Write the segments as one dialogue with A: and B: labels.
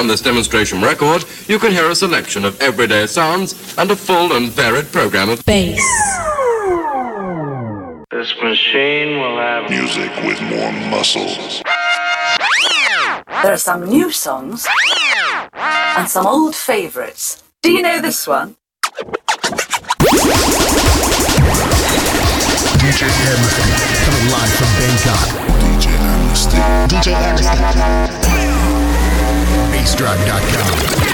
A: On this demonstration record, you can hear a selection of everyday sounds and a full and varied program of
B: bass.
C: This machine will have
D: music with more muscles.
E: There are some new songs and some old favorites. Do you know this one?
F: DJ Amnesty, coming live from Bangkok.
D: DJ Amnesty.
F: DJ Amnesty. BassDrive.com.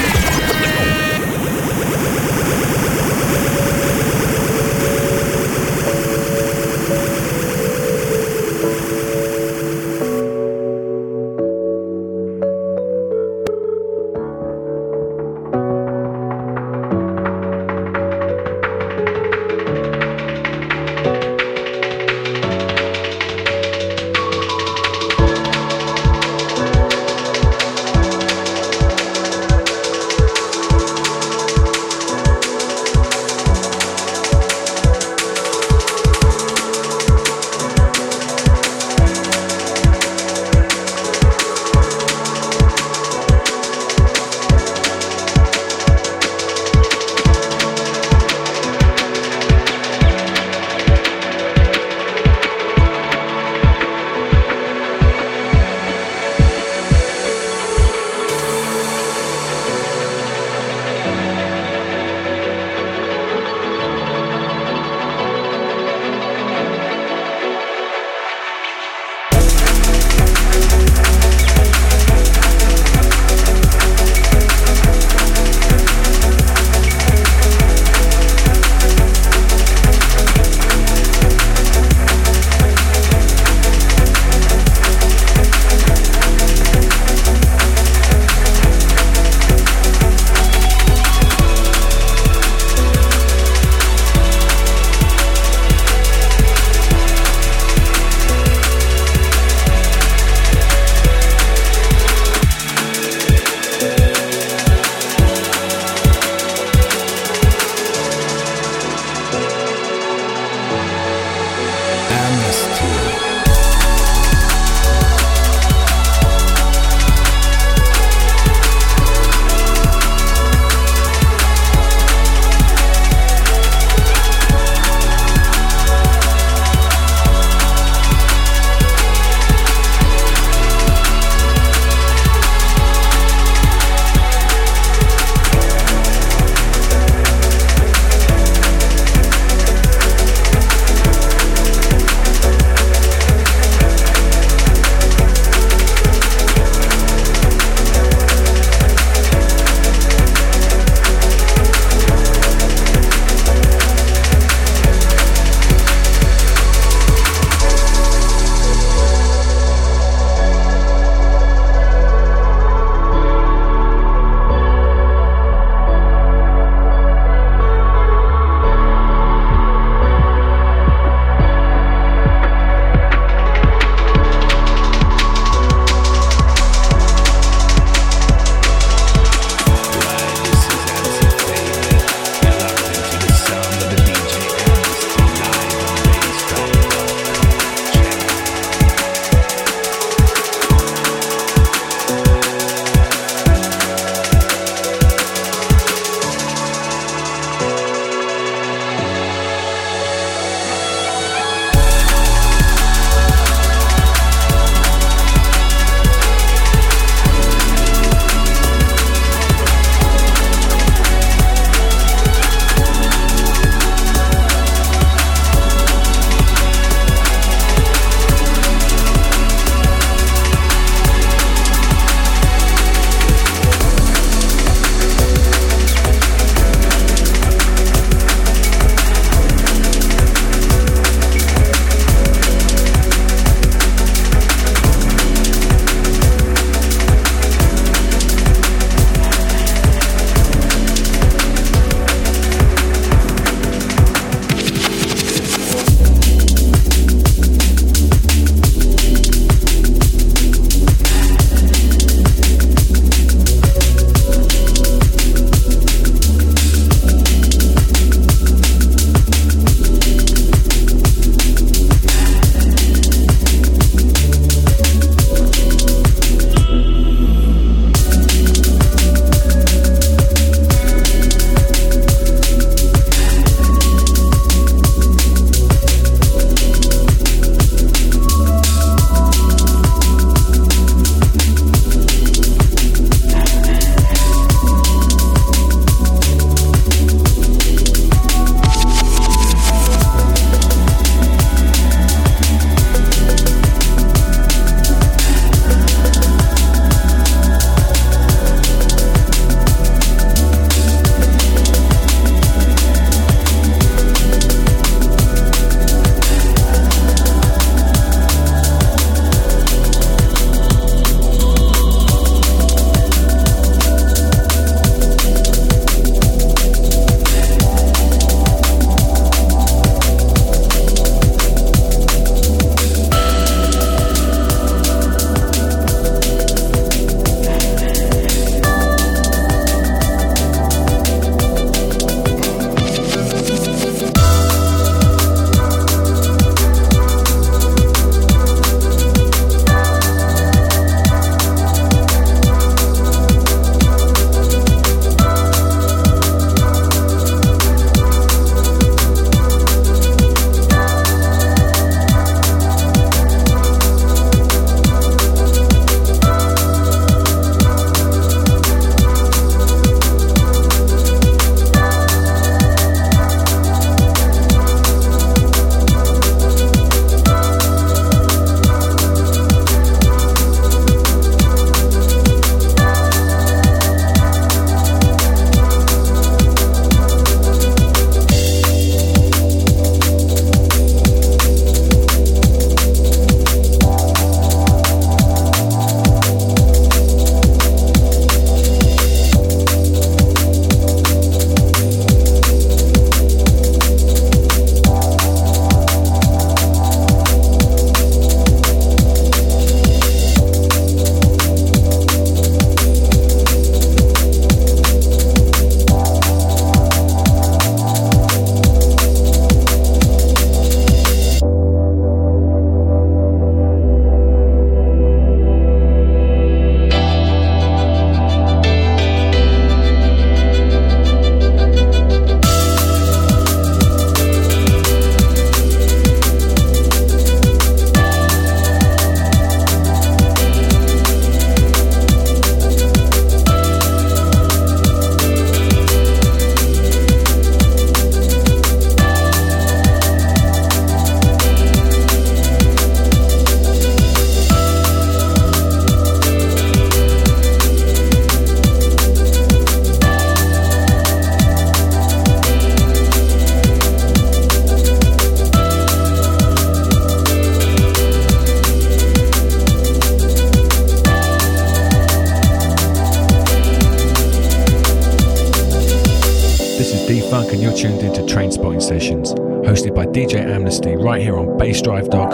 B: here on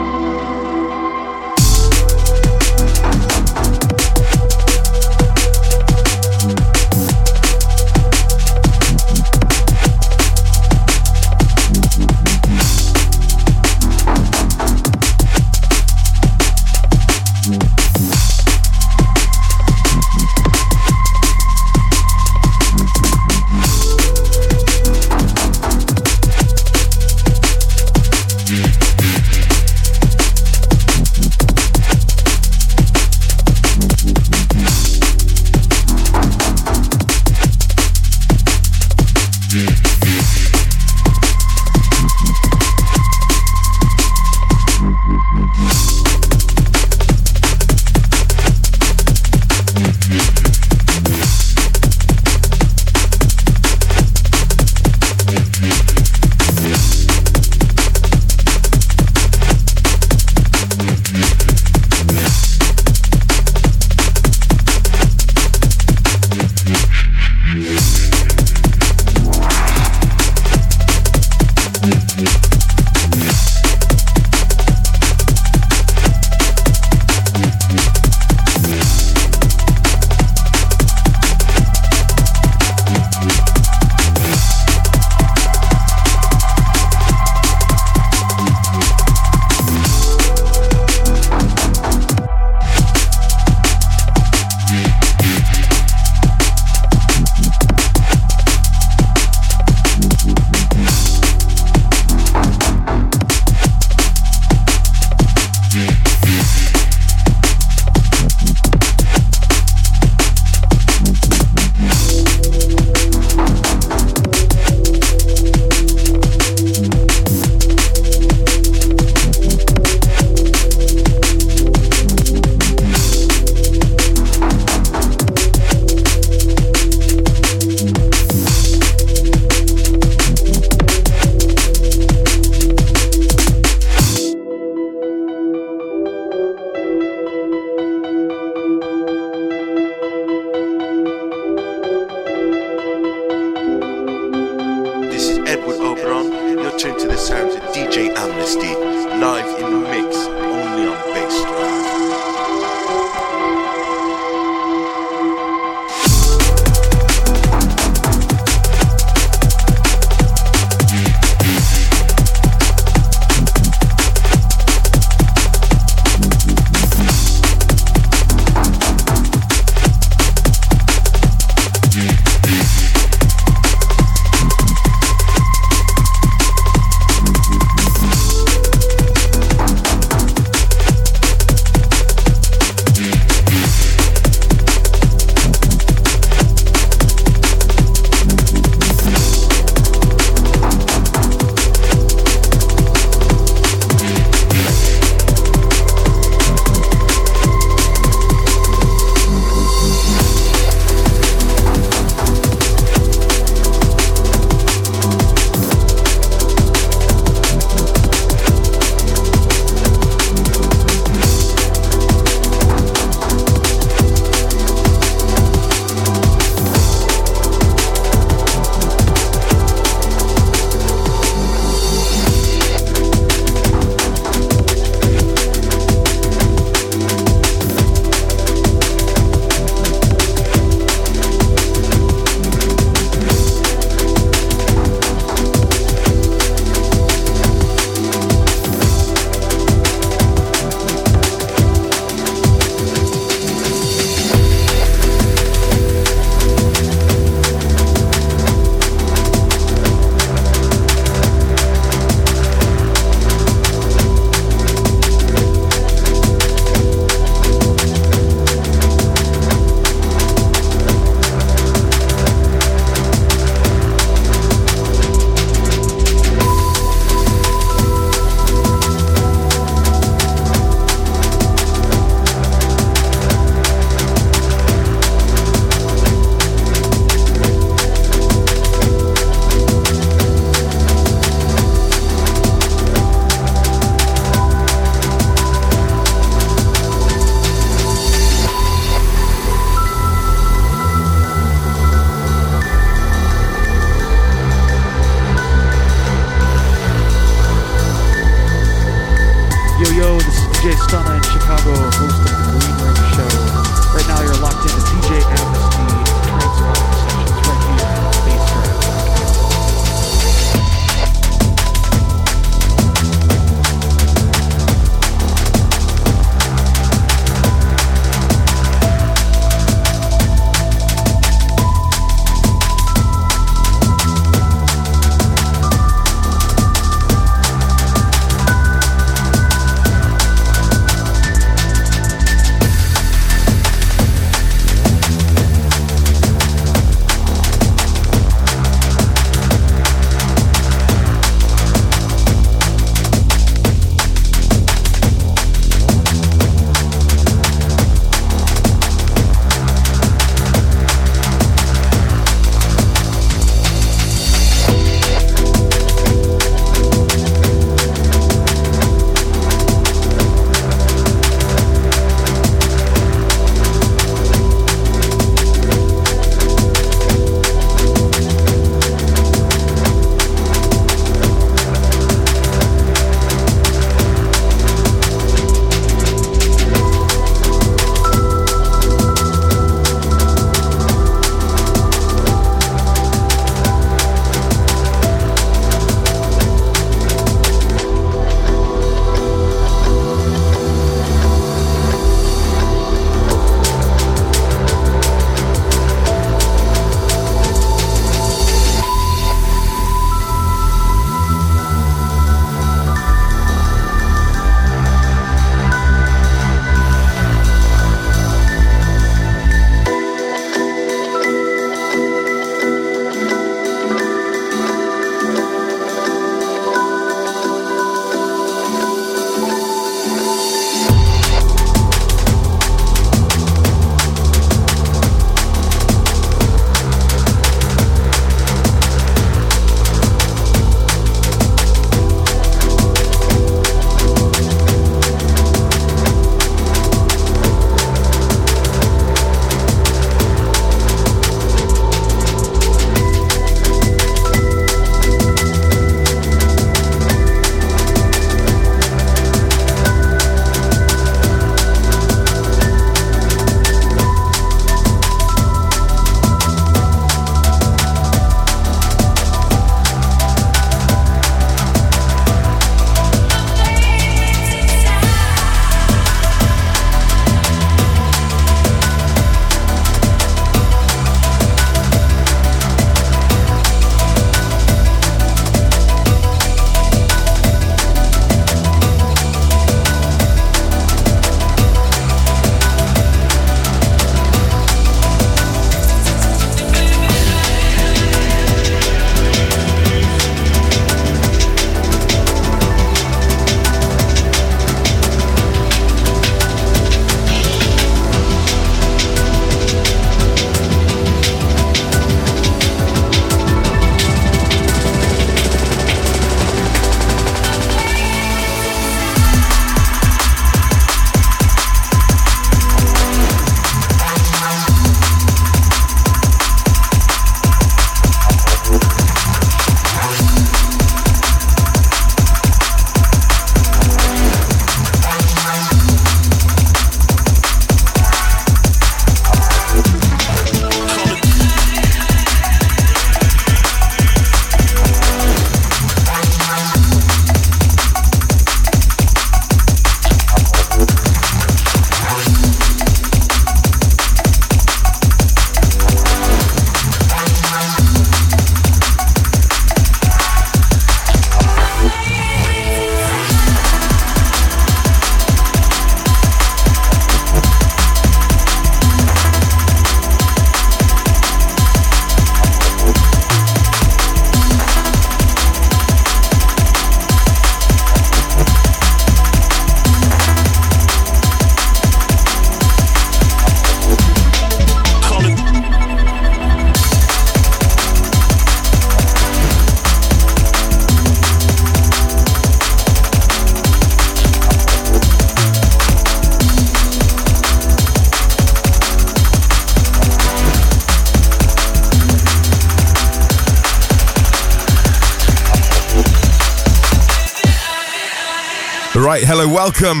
G: welcome.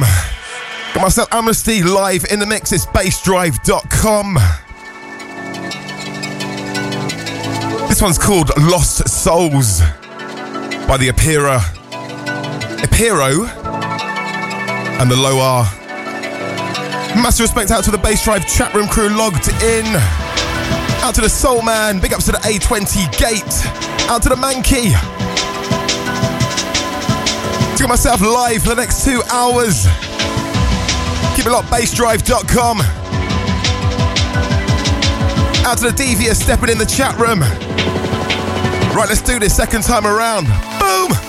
G: Got myself Amnesty live in the mix. It's bassdrive.com. This one's called Lost Souls by the Apira. Aperio and the Low R. Massive respect out to the Bass Drive chat room crew logged in. Out to the Soul Man. Big ups to the A20 Gate. Out to the Mankey. Get myself live for the next two hours. Keep it locked, bassdrive.com. Out to the Devious stepping in the chat room. Right, let's do this second time around. Boom!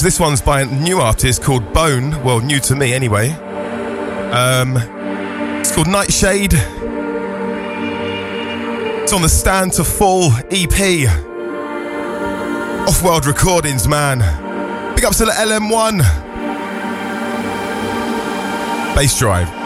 G: So this one's by a new artist called Bone. Well, new to me anyway. Um, it's called Nightshade. It's on the Stand to Fall EP. Off World Recordings, man. Big ups to the LM1. Bass Drive.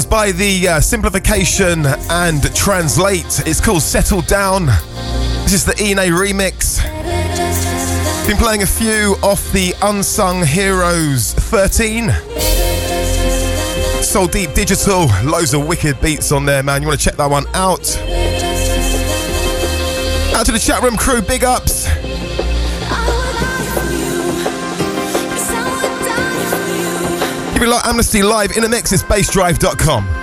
G: One's by the uh, Simplification and Translate. It's called Settle Down. This is the Enea remix. Been playing a few off the Unsung Heroes 13. Soul Deep Digital, loads of wicked beats on there, man. You want to check that one out? Out to the chat room crew, big ups. Amnesty Live in the mix, it's bassdrive.com.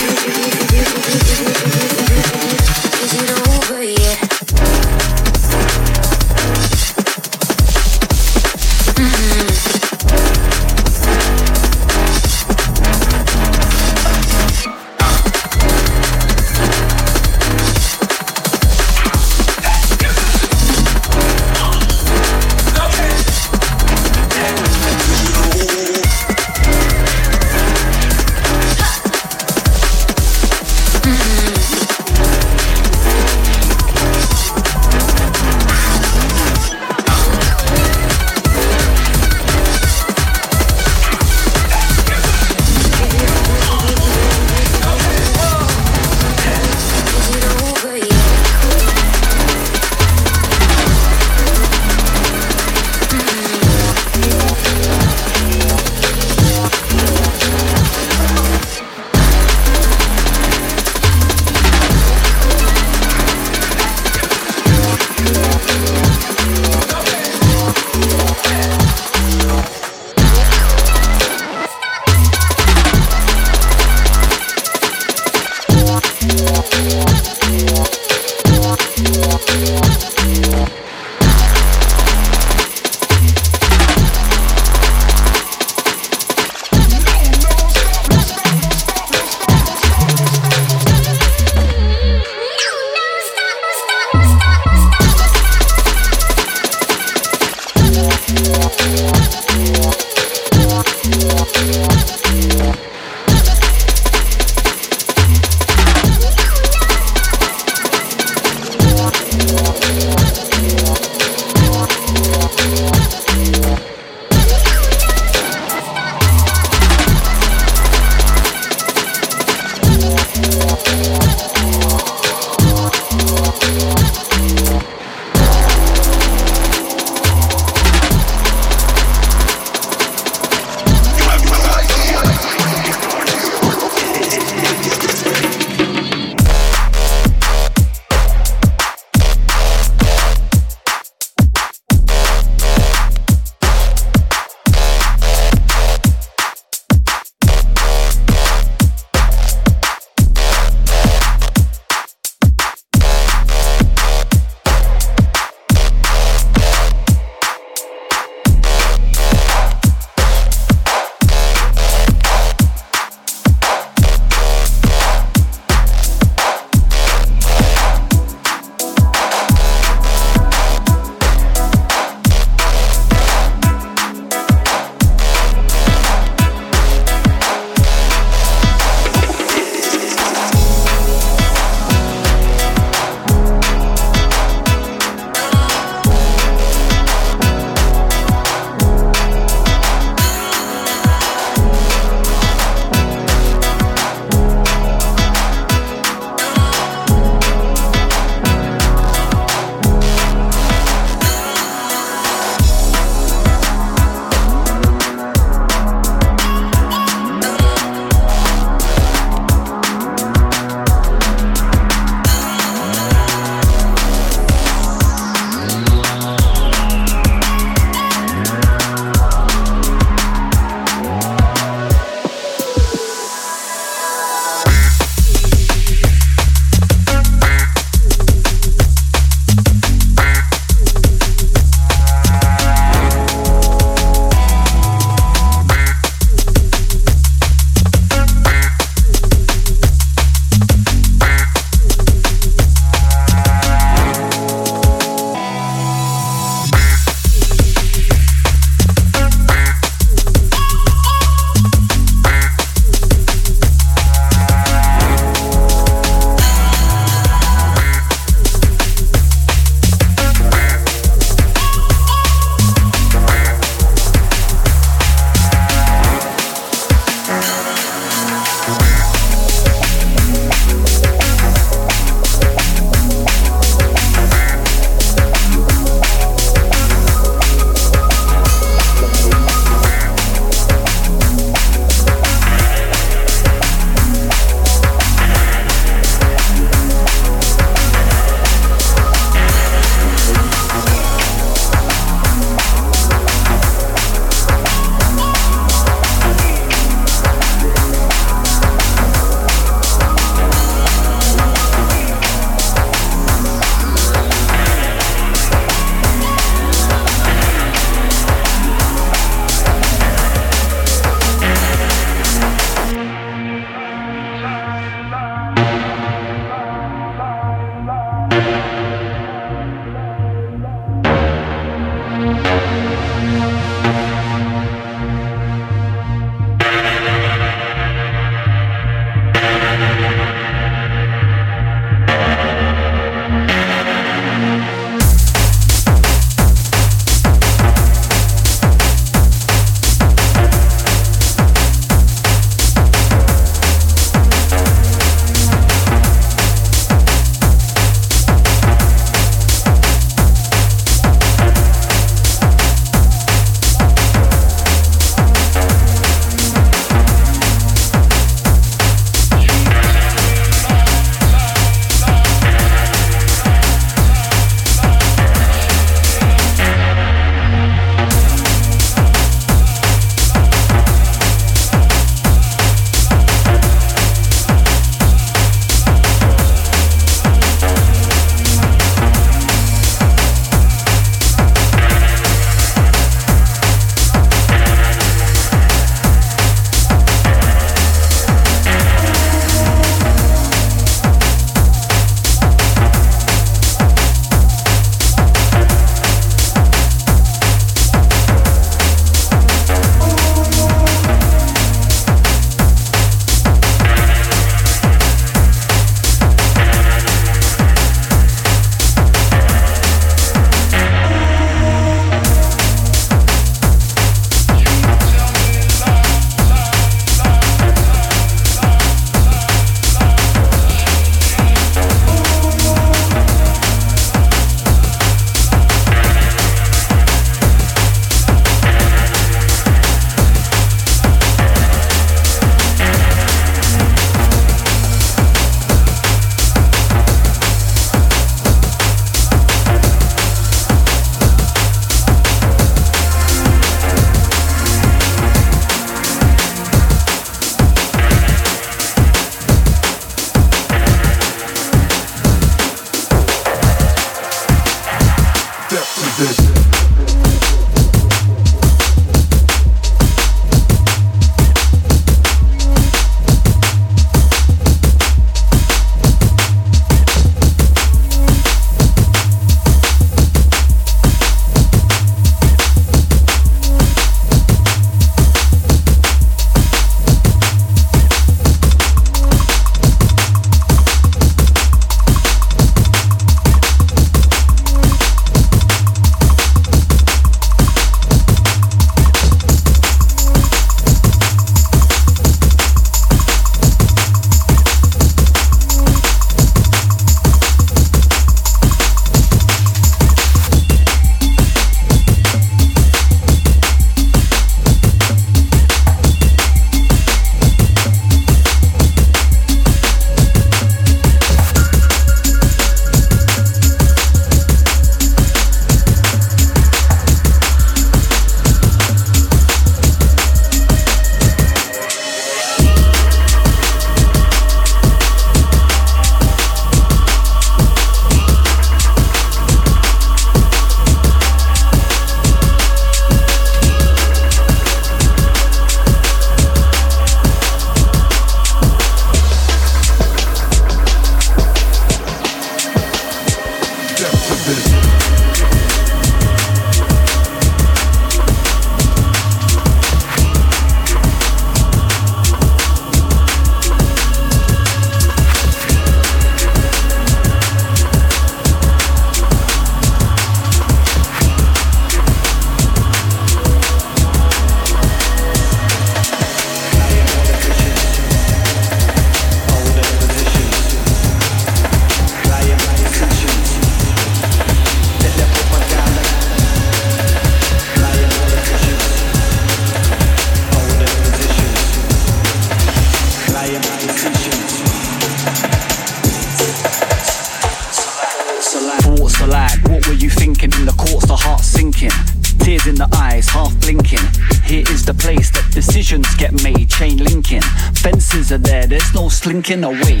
H: blinking away.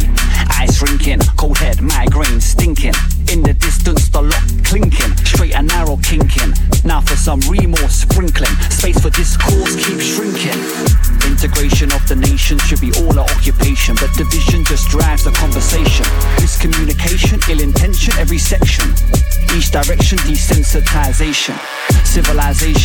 H: Eyes shrinking, cold head, migraine stinking. In the distance, the lock clinking, straight and narrow kinking. Now for some remorse sprinkling, space for discourse keeps shrinking. Integration of the nation should be all our occupation, but division just drives the conversation. Miscommunication, ill intention, every section. Each direction, desensitization. Civilization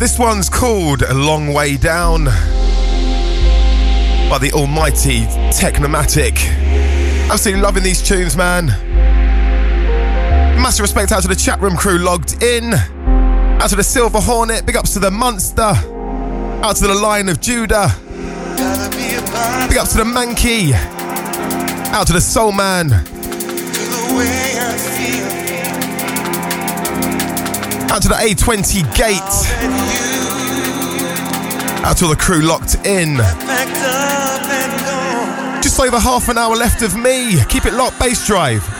H: This
G: one's called A Long Way Down by the almighty Technimatic. Absolutely loving these tunes, man. Massive respect out to the chat room crew logged in. Out to the Silver Hornet. Big ups to the Monster. Out to the Lion of Judah. Big ups to the Mankey. Out to the Soul Man. Out to the A20 gate. Out to the crew locked in. Just over half an hour left of me. Keep it locked, bass drive.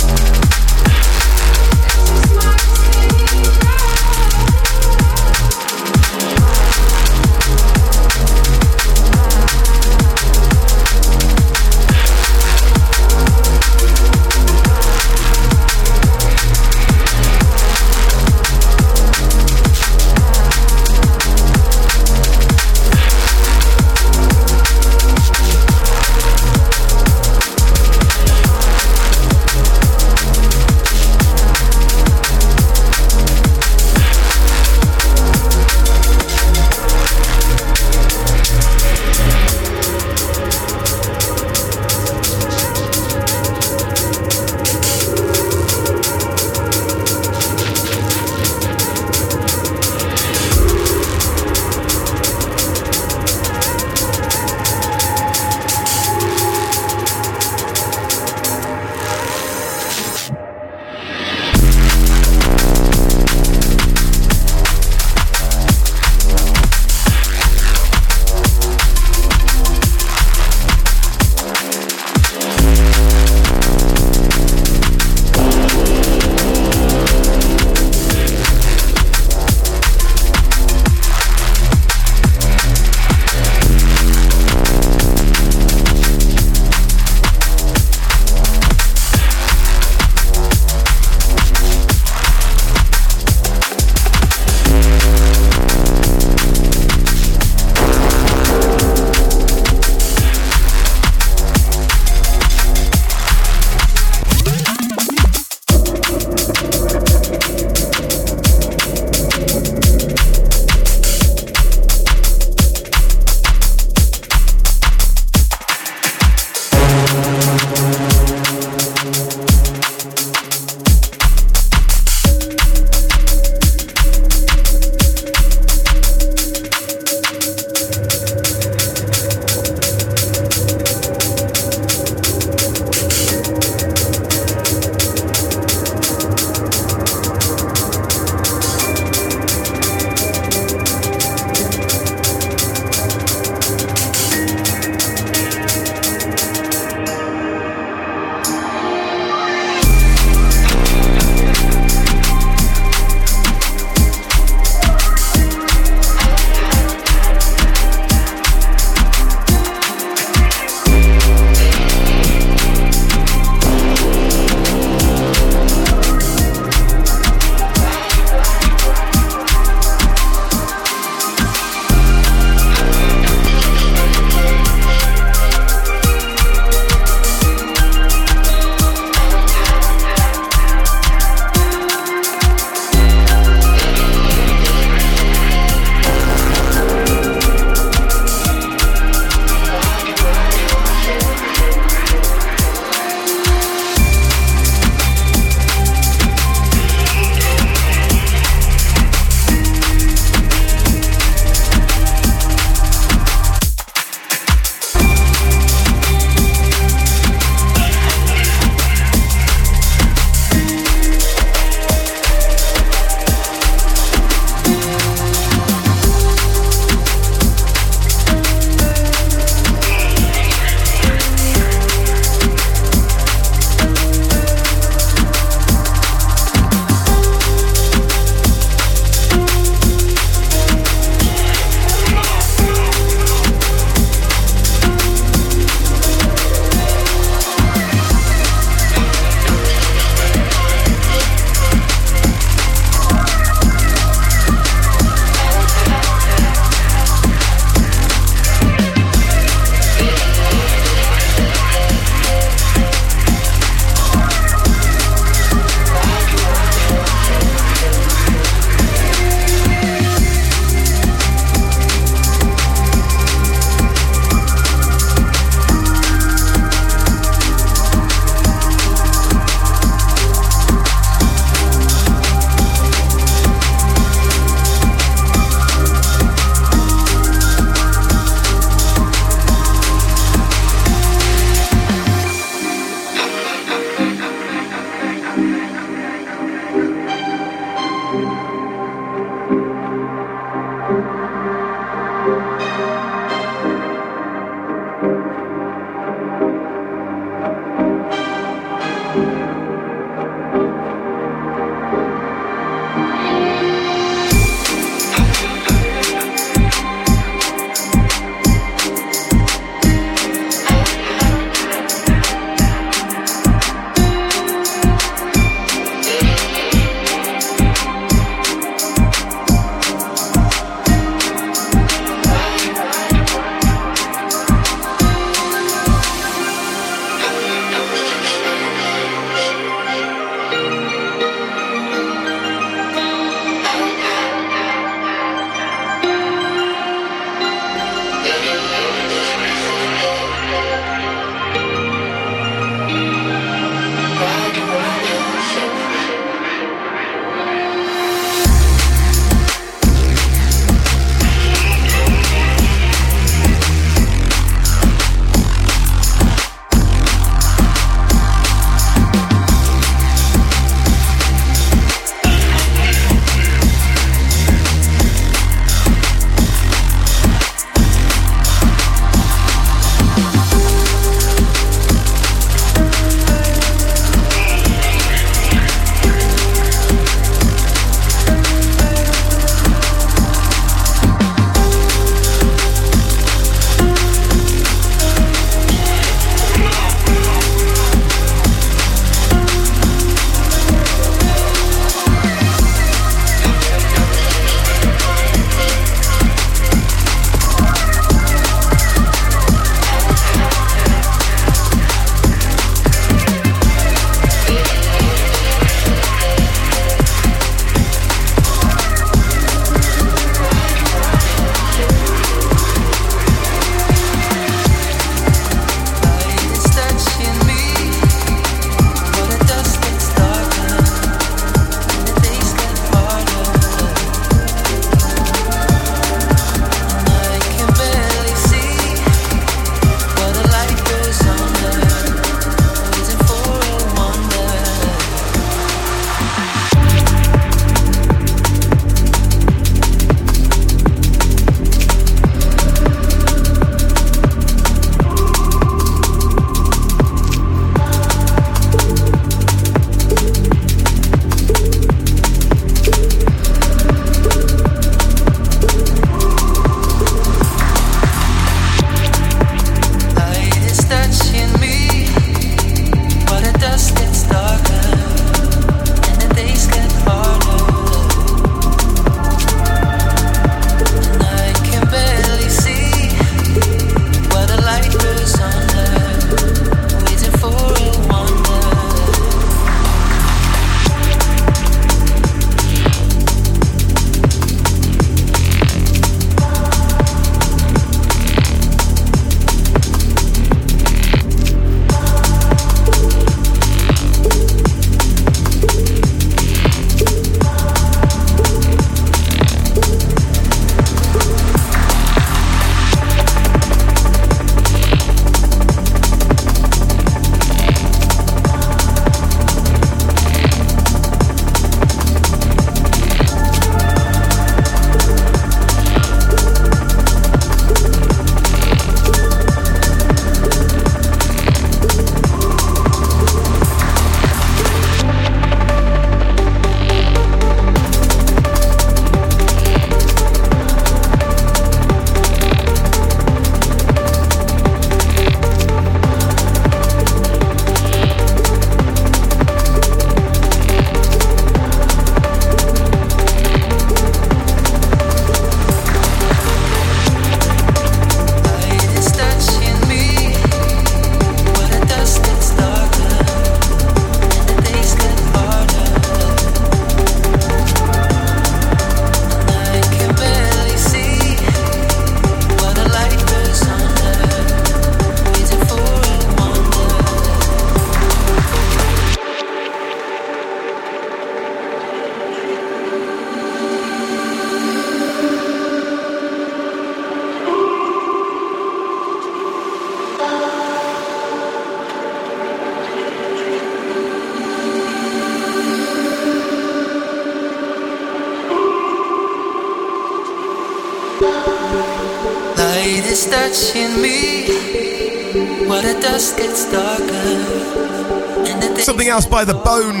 G: Something else by the bone.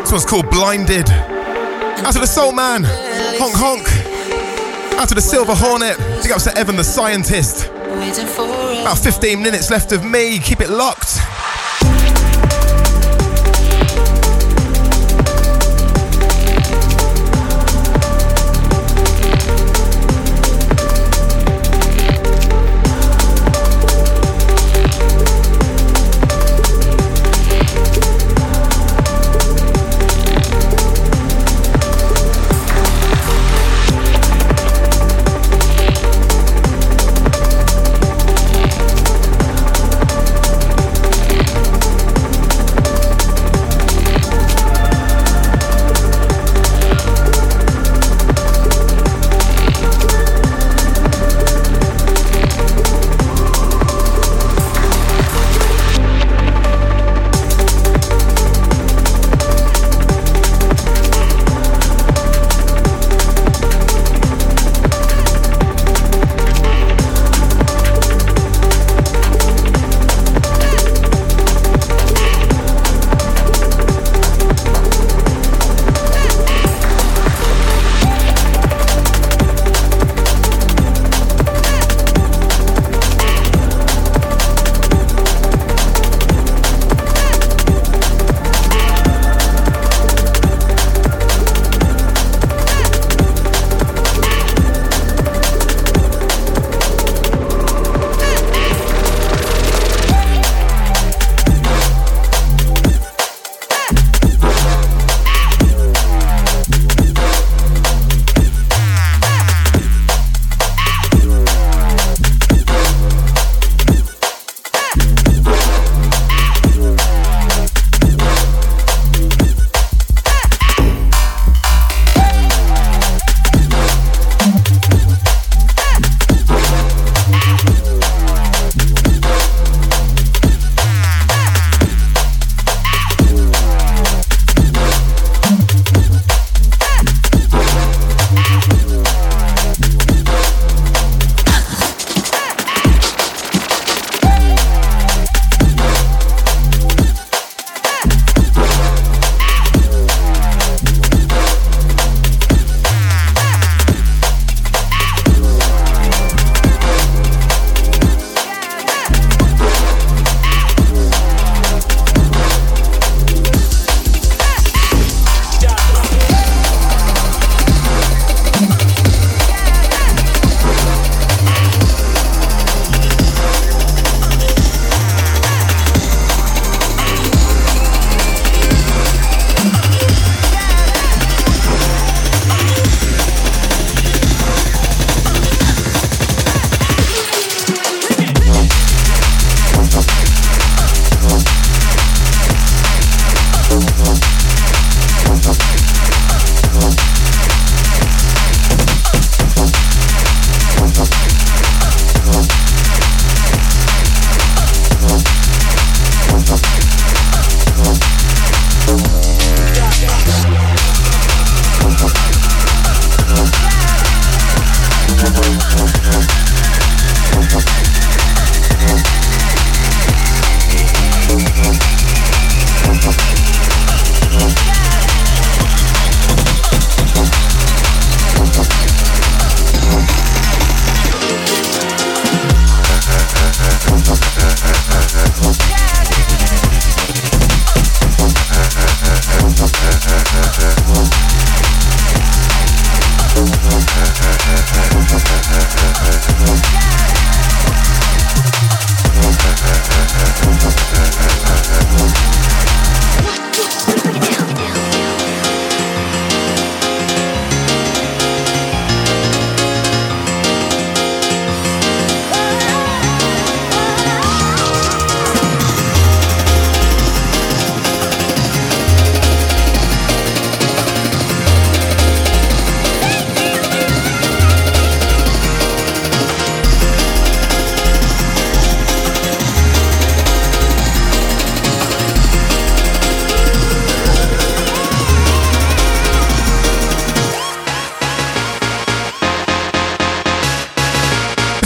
G: This one's called Blinded. Out to the Soul Man. Honk honk. Out to the Silver Hornet. Big ups to Evan the Scientist. About 15 minutes left of me. Keep it locked.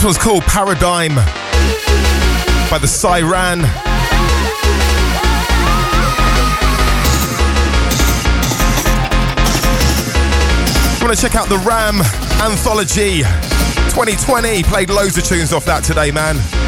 G: One's called Paradigm by the SyRan. Want to check out the Ram Anthology 2020? Played loads of tunes off that today, man.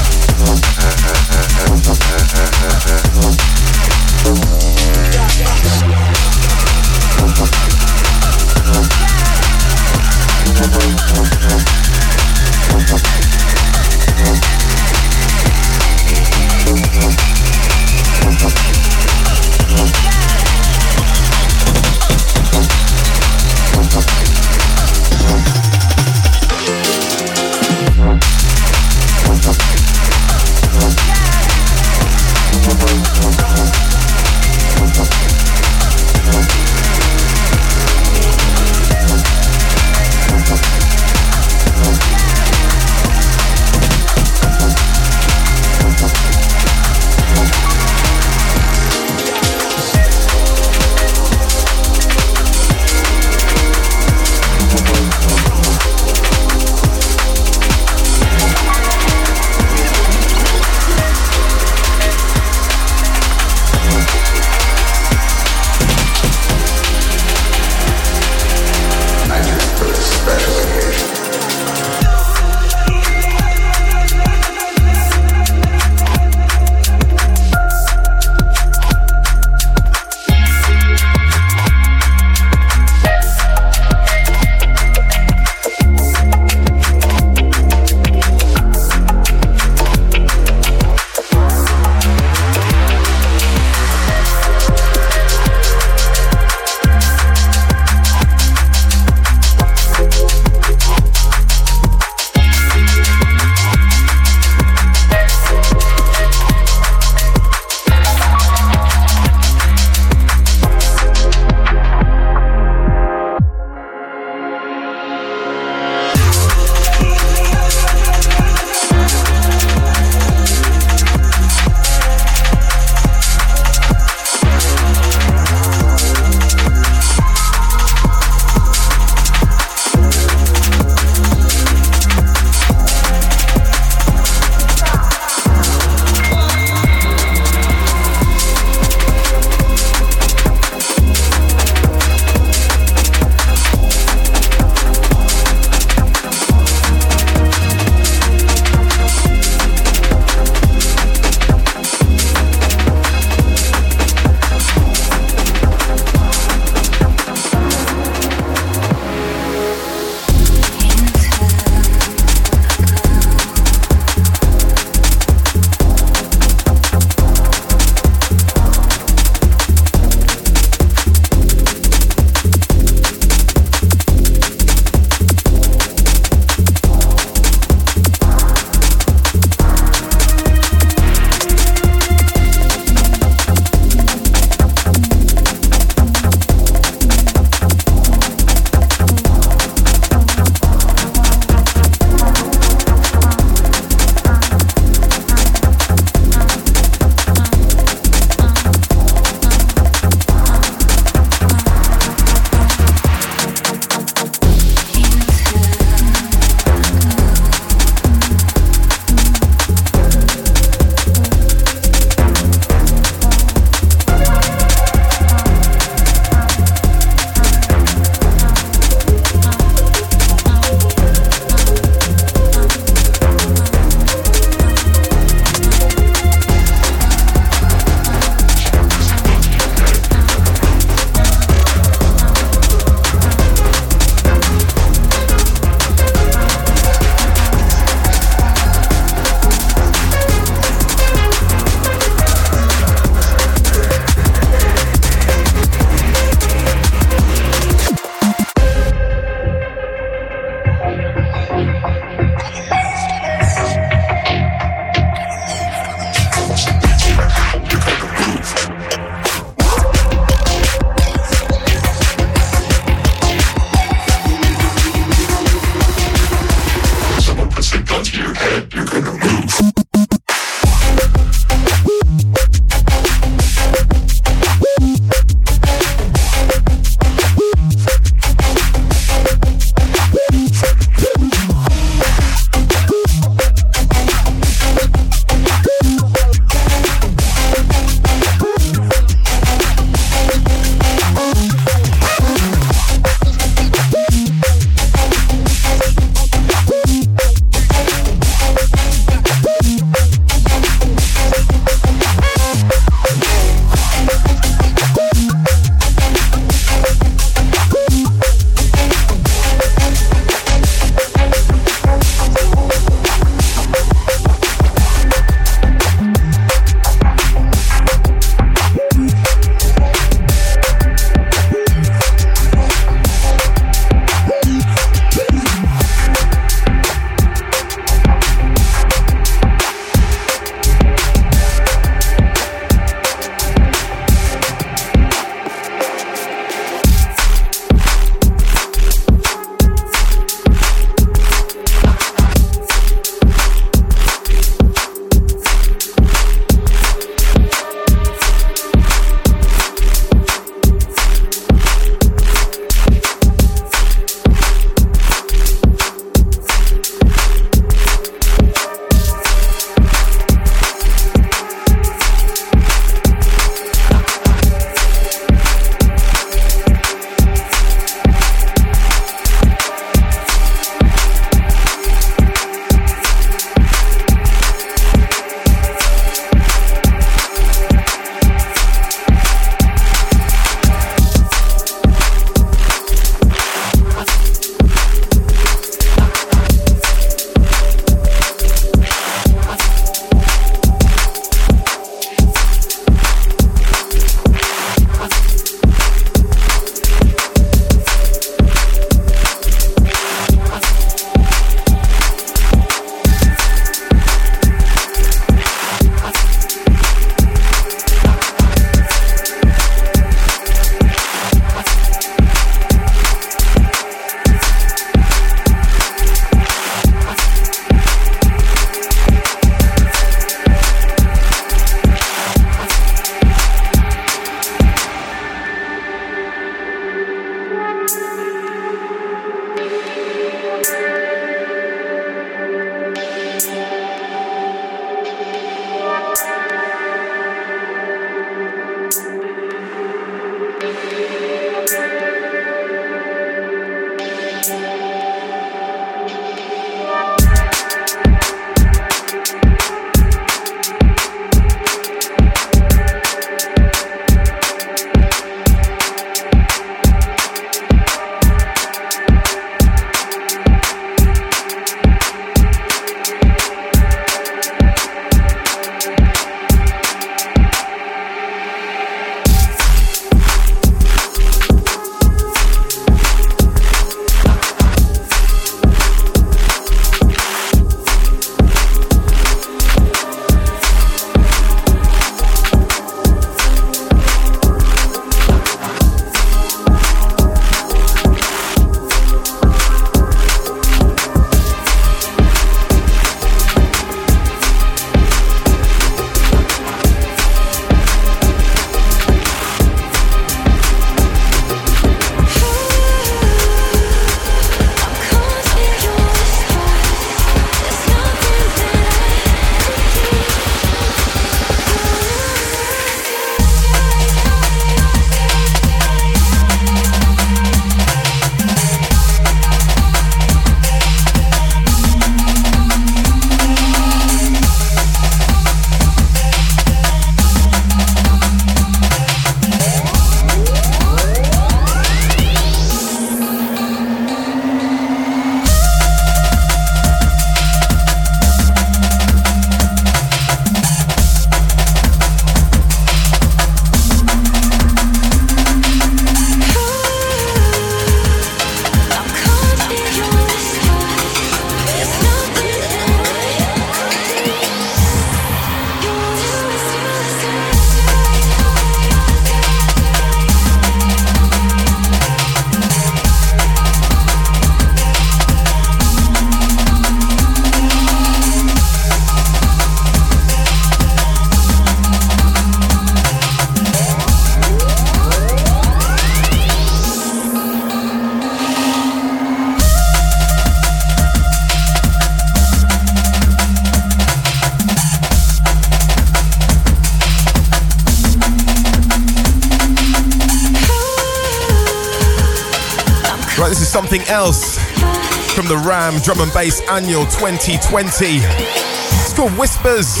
G: Drum and Bass Annual 2020. It's called Whispers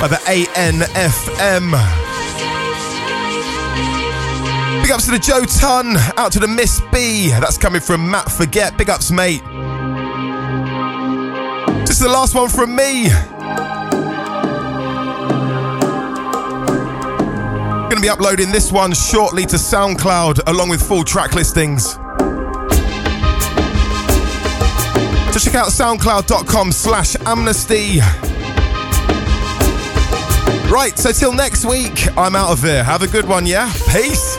G: by the ANFM. Big ups to the Joe Ton, out to the Miss B. That's coming from Matt Forget. Big ups, mate. This is the last one from me. Gonna be uploading this one shortly to SoundCloud along with full track listings. So check out soundcloud.com slash amnesty. Right, so till next week, I'm out of here. Have a good one, yeah? Peace.